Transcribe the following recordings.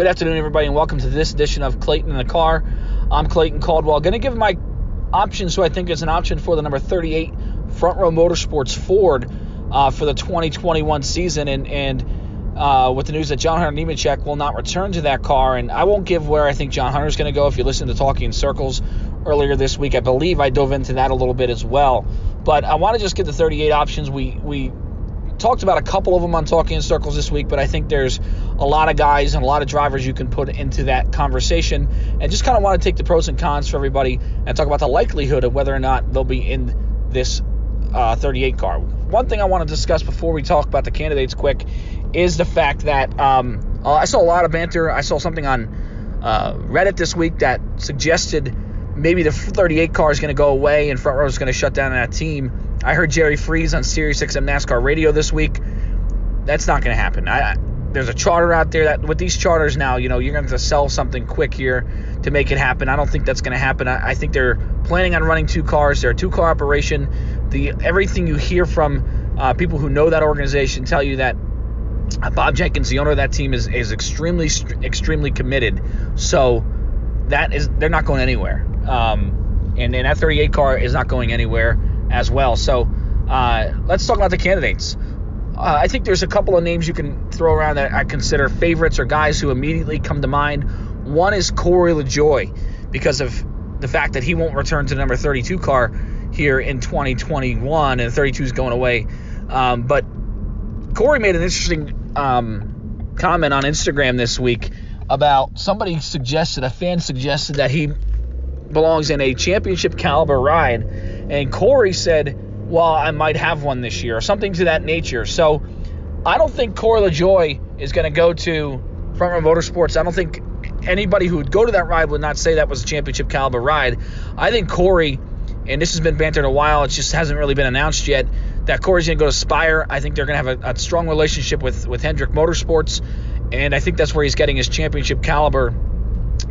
Good afternoon, everybody, and welcome to this edition of Clayton in the Car. I'm Clayton Caldwell. Going to give my options who I think is an option for the number 38 Front Row Motorsports Ford uh, for the 2021 season, and and uh, with the news that John Hunter Nemechek will not return to that car, and I won't give where I think John Hunter is going to go. If you listen to Talking in Circles earlier this week, I believe I dove into that a little bit as well. But I want to just get the 38 options. We we talked about a couple of them on Talking in Circles this week, but I think there's a lot of guys and a lot of drivers you can put into that conversation. And just kind of want to take the pros and cons for everybody and talk about the likelihood of whether or not they'll be in this uh, 38 car. One thing I want to discuss before we talk about the candidates quick is the fact that um, uh, I saw a lot of banter. I saw something on uh, Reddit this week that suggested maybe the 38 car is going to go away and front row is going to shut down that team I heard Jerry Freeze on Sirius XM NASCAR radio this week. That's not going to happen. I, there's a charter out there that with these charters now, you know, you're going to sell something quick here to make it happen. I don't think that's going to happen. I, I, think they're planning on running two cars. They're a two car operation. The everything you hear from uh, people who know that organization tell you that uh, Bob Jenkins, the owner of that team, is is extremely extremely committed. So that is they're not going anywhere. Um, and, and that 38 car is not going anywhere as well. So uh, let's talk about the candidates. Uh, I think there's a couple of names you can throw around that I consider favorites or guys who immediately come to mind. One is Corey LaJoie because of the fact that he won't return to the number 32 car here in 2021, and 32 is going away. Um, but Corey made an interesting um, comment on Instagram this week about somebody suggested, a fan suggested that he belongs in a championship caliber ride. And Corey said, Well, I might have one this year, or something to that nature. So I don't think Corey LaJoie is going to go to Front Row Motorsports. I don't think anybody who would go to that ride would not say that was a championship caliber ride. I think Corey, and this has been bantered a while, it just hasn't really been announced yet, that Corey's going to go to Spire. I think they're going to have a, a, strong relationship with, with Hendrick Motorsports, and I think that's where he's getting his championship caliber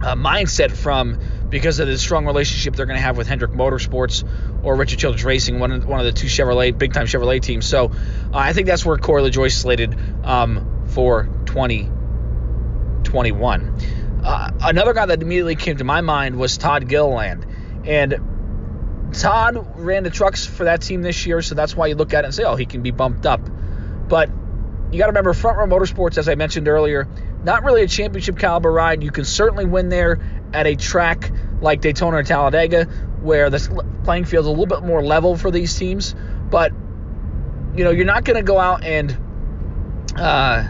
uh, mindset from because of the strong relationship they're going to have with Hendrick Motorsports or Richard Childress Racing, one of, one of the two Chevrolet, big time Chevrolet teams. So uh, I think that's where Corey LaJoie slated um, for 2021. Uh, another guy that immediately came to my mind was Todd Gilliland. And Todd ran the trucks for that team this year, so that's why you look at it and say, oh, he can be bumped up. But you got to remember, Front Row Motorsports, as I mentioned earlier, not really a championship caliber ride. You can certainly win there at a track like Daytona or Talladega, where the playing field is a little bit more level for these teams. But you know, you're not going to go out and uh,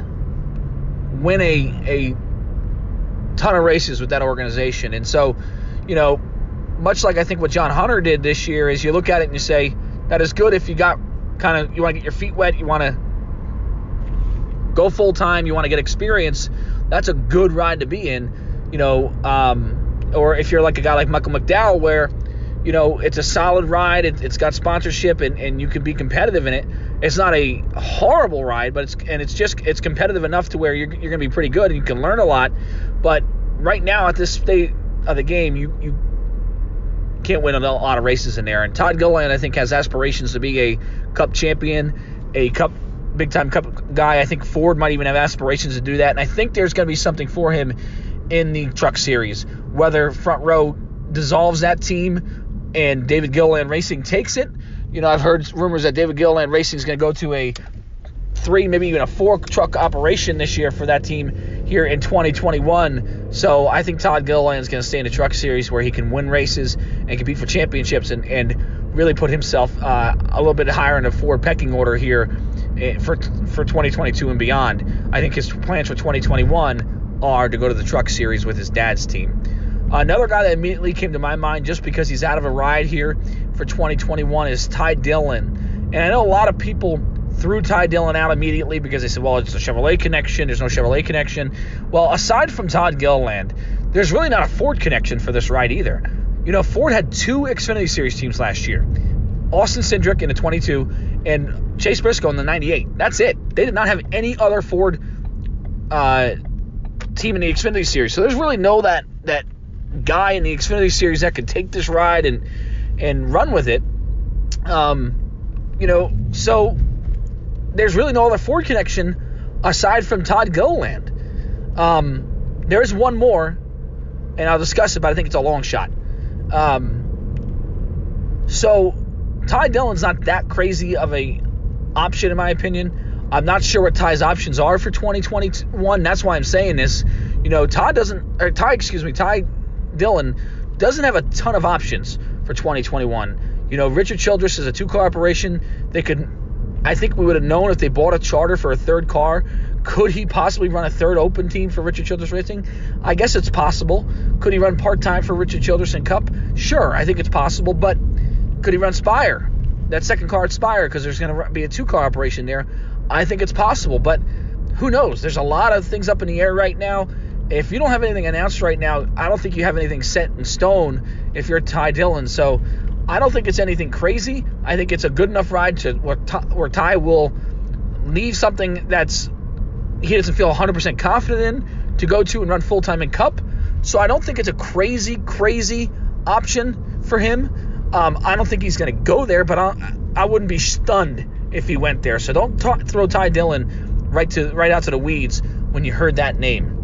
win a a ton of races with that organization. And so, you know, much like I think what John Hunter did this year is you look at it and you say that is good if you got kind of you want to get your feet wet, you want to go full time, you want to get experience. That's a good ride to be in. You know, um, or if you're like a guy like Michael McDowell, where you know it's a solid ride, it, has got sponsorship, and, and you can be competitive in it. It's not a horrible ride, but it's and it's just it's competitive enough to where you're, you're going to be pretty good and you can learn a lot. But right now at this state of the game, you you can't win a lot of races in there. And Todd Gilliland, I think, has aspirations to be a Cup champion, a Cup big time Cup guy. I think Ford might even have aspirations to do that. And I think there's going to be something for him in the Truck Series whether front row dissolves that team and David Gilliland Racing takes it. You know, I've heard rumors that David Gilliland Racing is going to go to a three, maybe even a four truck operation this year for that team here in 2021. So I think Todd Gilliland is going to stay in the truck series where he can win races and compete for championships and, and really put himself uh, a little bit higher in the Ford pecking order here eh, for for 2022 and beyond. I think his plans for 2021 are to go to the truck series with his dad's team. Another guy that immediately came to my mind just because he's out of a ride here for 2021 is Ty Dillon. And I know a lot of people threw Ty Dillon out immediately because they said, well, it's a Chevrolet connection. There's no Chevrolet connection. Well, aside from Todd Gilliland, there's really not a Ford connection for this ride either. You know, Ford had two Xfinity Series teams last year Austin Cindric in the 22 and Chase Briscoe in the 98. That's it. They did not have any other Ford uh, team in the Xfinity Series. So there's really no that that guy in the Xfinity Series that could take this ride and and run with it. Um, you know, so there's really no other Ford connection aside from Todd Gilliland. Um, There's one more, and I'll discuss it, but I think it's a long shot. Um, so Ty Dillon's not that crazy of a option in my opinion. I'm not sure what Ty's options are for 2021. That's why I'm saying this. You know, Ty doesn't, or Ty, excuse me, Ty Dillon doesn't have a ton of options for 2021. You know, Richard Childress is a two-car operation. They could, I think we would have known if they bought a charter for a third car. Could he possibly run a third open team for Richard Childress Racing? I guess it's possible. Could he run part time for Richard Childress and Cup? Sure, I think it's possible. But could he run Spire? That second car at Spire because there's going to be a two car operation there. I think it's possible, but who knows? There's a lot of things up in the air right now. If you don't have anything announced right now, I don't think you have anything set in stone if you're Ty Dillon. So I don't think it's anything crazy. I think it's a good enough ride to where Ty, where Ty will leave something that's he doesn't feel 100% confident in to go to and run full time in Cup. So I don't think it's a crazy, crazy option for him. Um, I don't think he's going to go there, but I, I wouldn't be stunned if he went there. So don't throw Ty Dillon right to right out to the weeds when you heard that name.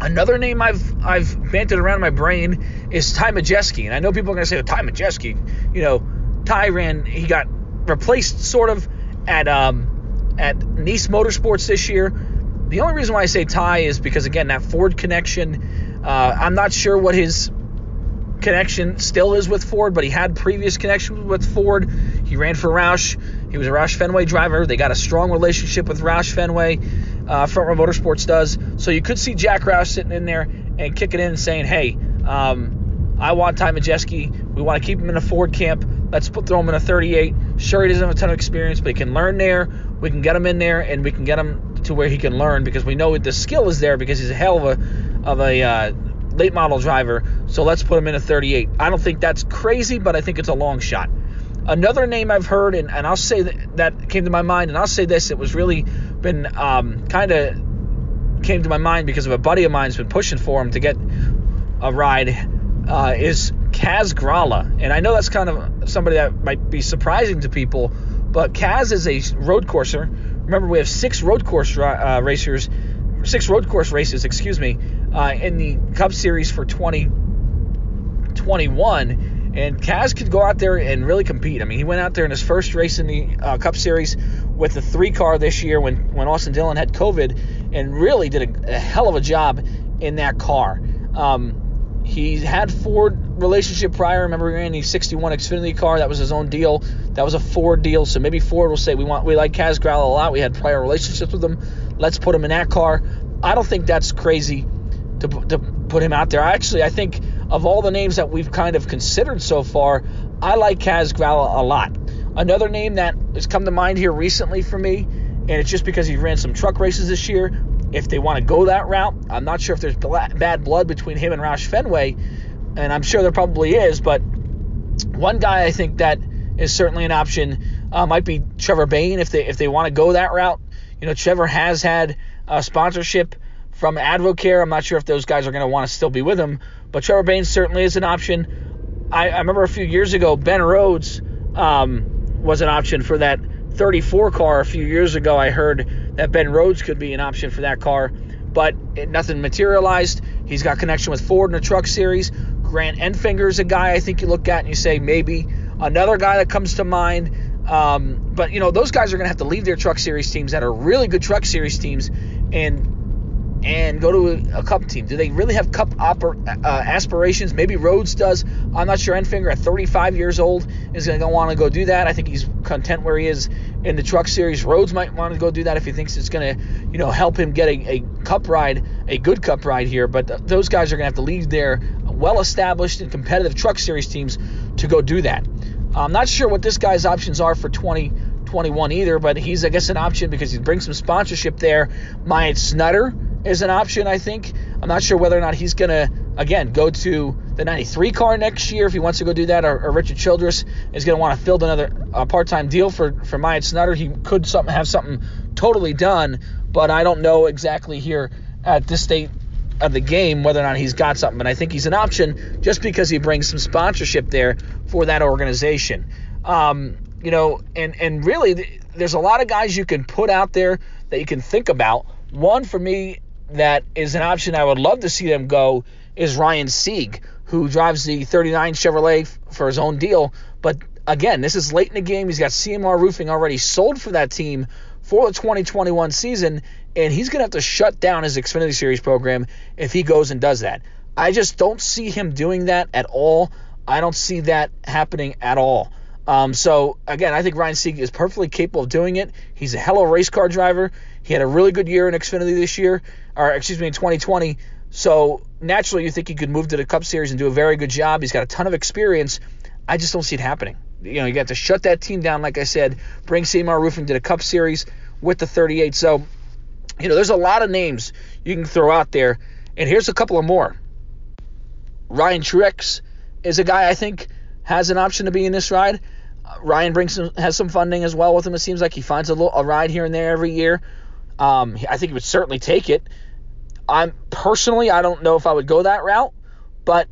Another name I've I've bantered around my brain is Ty Majeski, and I know people are to say, oh, "Ty Majeski," you know, Ty ran he got replaced sort of at um, at Niece Motorsports this year. The only reason why I say Ty is because again that Ford connection. Uh, I'm not sure what his connection still is with Ford, but he had previous connection with Ford. He ran for Roush. He was a Roush Fenway driver. They got a strong relationship with Roush Fenway. Uh, Front Row Motorsports does. So you could see Jack Roush sitting in there and kicking in and saying, "Hey, um, I want Ty Majeski. We want to keep him in a Ford camp. Let's put throw him in a 38. Sure, he doesn't have a ton of experience, but he can learn there. We can get him in there, and we can get him to where he can learn because we know the skill is there because he's a hell of a of a uh, late model driver. So let's put him in a 38. I don't think that's crazy, but I think it's a long shot. Another name I've heard, and, and I'll say that, that came to my mind, and I'll say this: it was really been um, kind of came to my mind because of a buddy of mine's been pushing for him to get a ride. Uh, is Kaz Grala, and I know that's kind of somebody that might be surprising to people, but Kaz is a road courser. Remember, we have six road course uh, racers, six road course races, excuse me, uh, in the Cup Series for 2021. And Kaz could go out there and really compete. I mean, he went out there in his first race in the uh, Cup Series with the three car this year when, when Austin Dillon had COVID and really did a, a hell of a job in that car. Um, he had Ford relationship prior. Remember, he ran the 61 Xfinity car. That was his own deal. That was a Ford deal. So maybe Ford will say we want we like Kaz Grala a lot. We had prior relationships with him. Let's put him in that car. I don't think that's crazy to, to put him out there. Actually, I think of all the names that we've kind of considered so far, I like Kaz Grala a lot. Another name that has come to mind here recently for me, and it's just because he ran some truck races this year. If they want to go that route, I'm not sure if there's bad blood between him and Roush Fenway, and I'm sure there probably is. But one guy I think that is certainly an option uh, might be Trevor Bayne if they if they want to go that route. You know, Trevor has had a sponsorship from Advocare. I'm not sure if those guys are going to want to still be with him, but Trevor Bayne certainly is an option. I, I remember a few years ago, Ben Rhodes um, was an option for that 34 car. A few years ago, I heard that Ben Rhodes could be an option for that car, but it, nothing materialized. He's got connection with Ford in the truck series. Grant Enfinger is a guy I think you look at and you say maybe. Another guy that comes to mind. Um, but, you know, those guys are going to have to leave their truck series teams that are really good truck series teams and and go to a, a cup team? Do they really have cup oper, uh, aspirations? Maybe Rhodes does. I'm not sure. Enfinger at 35 years old is going to want to go do that. I think he's content where he is in the truck series. Rhodes might want to go do that if he thinks it's going to, you know, help him get a, a cup ride, a good cup ride here. But th- those guys are going to have to leave their well-established and competitive truck series teams to go do that. I'm not sure what this guy's options are for 2021 either, but he's, I guess, an option because he brings some sponsorship there. Myatt Snider is an option, I think. I'm not sure whether or not he's going to, again, go to the 93 car next year if he wants to go do that, or, or Richard Childress is going to want to fill another uh, part-time deal for, for Myatt Snider. He could something, have something totally done, but I don't know exactly here at this state of the game whether or not he's got something. But I think he's an option just because he brings some sponsorship there for that organization. Um, you know, and, and really, there's a lot of guys you can put out there that you can think about. One for me that is an option I would love to see them go is Ryan Sieg, who drives the 39 Chevrolet for his own deal. But again, this is late in the game. He's got CMR Roofing already sold for that team for the 2021 season, and he's going to have to shut down his Xfinity Series program if he goes and does that. I just don't see him doing that at all. I don't see that happening at all. Um, so again, I think Ryan Sieg is perfectly capable of doing it. He's a hell of a race car driver. He had a really good year in Xfinity this year, or excuse me, in 2020. So naturally, you think he could move to the Cup Series and do a very good job. He's got a ton of experience. I just don't see it happening. You know, you got to shut that team down, like I said, bring CMR Roofing to the Cup Series with the 38. So, you know, there's a lot of names you can throw out there. And here's a couple of more. Ryan Truex is a guy I think has an option to be in this ride. Ryan brings some, has some funding as well with him. It seems like he finds a little a ride here and there every year. Um, I think he would certainly take it. I'm personally, I don't know if I would go that route, but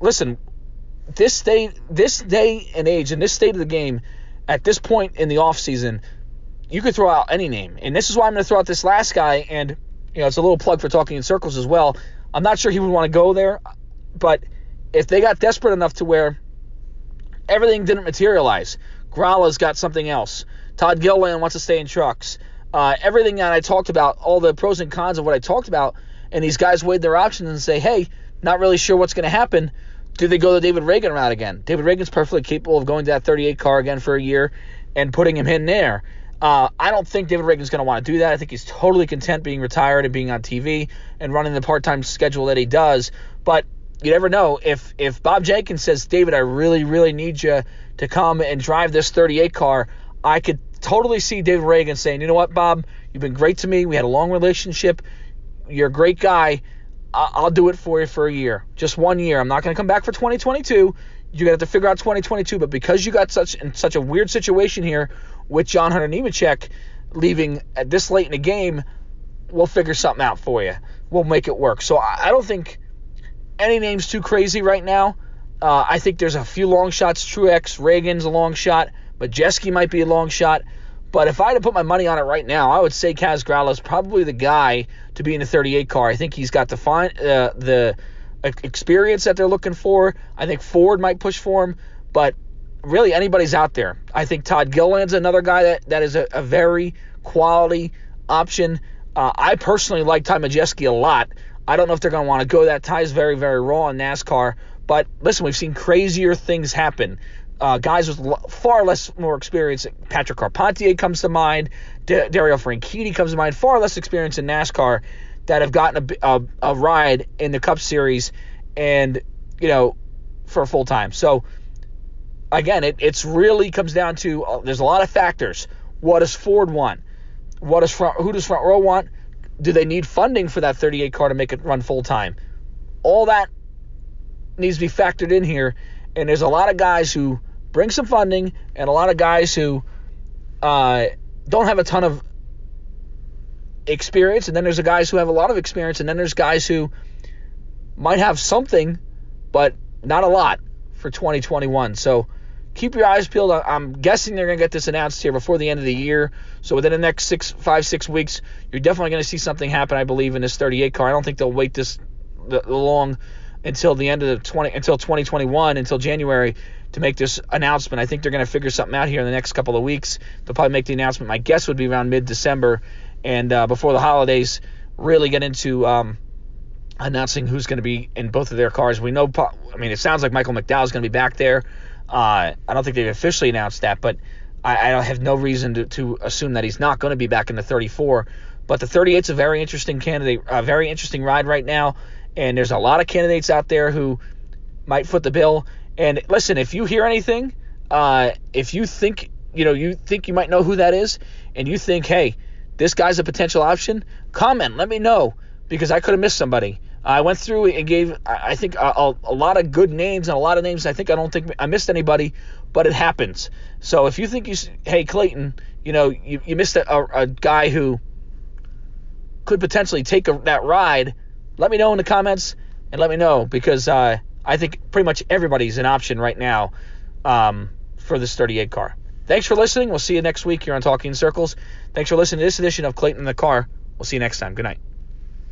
listen, this day, this day and age, in this state of the game, at this point in the off season, you could throw out any name, and this is why I'm going to throw out this last guy. And you know, it's a little plug for talking in circles as well. I'm not sure he would want to go there, but if they got desperate enough to where everything didn't materialize. Grala's got something else. Todd Gilliland wants to stay in trucks. Uh, everything that I talked about, all the pros and cons of what I talked about, and these guys weighed their options and say, hey, not really sure what's going to happen. Do they go the David Ragan route again? David Ragan's perfectly capable of going to that 38 car again for a year and putting him in there. Uh, I don't think David Ragan's going to want to do that. I think he's totally content being retired and being on TV and running the part-time schedule that he does. But you never know if if Bob Jenkins says, David, I really really need you to come and drive this 38 car. I could totally see David Ragan saying, you know what, Bob, you've been great to me. We had a long relationship. You're a great guy. I'll do it for you for a year, just one year. I'm not going to come back for 2022. You're gonna have to figure out 2022. But because you got such in such a weird situation here with John Hunter Nemechek leaving at this late in the game, we'll figure something out for you. We'll make it work. So I don't think any name's too crazy right now. Uh, I think there's a few long shots. Truex, Ragan's a long shot. Majeski might be a long shot. But if I had to put my money on it right now, I would say Kaz Grala is probably the guy to be in the 38 car. I think he's got the fine, uh, the experience that they're looking for. I think Ford might push for him, but really anybody's out there. I think Todd Gilliland's another guy that, that is a, a very quality option. Uh, I personally like Ty Majeski a lot. I don't know if they're going to want to go that. Ty's very, very raw in NASCAR. But listen, we've seen crazier things happen. Uh, guys with far less more experience. Patrick Carpentier comes to mind. D- Dario Franchitti comes to mind. Far less experience in NASCAR that have gotten a, a, a ride in the Cup Series and, you know, for full time. So, again, it it's really comes down to uh, there's a lot of factors. What does Ford want? What does front? Who does front row want? Do they need funding for that 38 car to make it run full time? All that needs to be factored in here. And there's a lot of guys who bring some funding and a lot of guys who uh, don't have a ton of experience. And then there's the guys who have a lot of experience. And then there's guys who might have something, but not a lot for 2021. So, keep your eyes peeled. I'm guessing they're going to get this announced here before the end of the year. So within the next six, five, six weeks, you're definitely going to see something happen. I believe in this 38 car. I don't think they'll wait this long until the end of the 20 until 2021 until January to make this announcement. I think they're going to figure something out here in the next couple of weeks. They'll probably make the announcement. My guess would be around mid-December and uh, before the holidays. Really get into um, announcing who's going to be in both of their cars. We know. I mean, it sounds like Michael McDowell is going to be back there. Uh, I don't think they've officially announced that, but I, I have no reason to, to, assume that he's not going to be back in the 34. But the 38 is a very interesting candidate, a very interesting ride right now, and there's a lot of candidates out there who might foot the bill. And listen, if you hear anything, uh, if you think you know you think you might know who that is, and you think, hey, this guy's a potential option, comment, let me know because I could have missed somebody. I went through and gave, I think, a, a, lot of good names and a lot of names. I think I don't think I missed anybody, but it happens. So if you think you, hey Clayton, you know, you, you missed a, a, guy who could potentially take a, that ride, let me know in the comments and let me know because uh, I think pretty much everybody's an option right now um, for this 38 car. Thanks for listening. We'll see you next week here on Talking Circles. Thanks for listening to this edition of Clayton in the Car. We'll see you next time. Good night.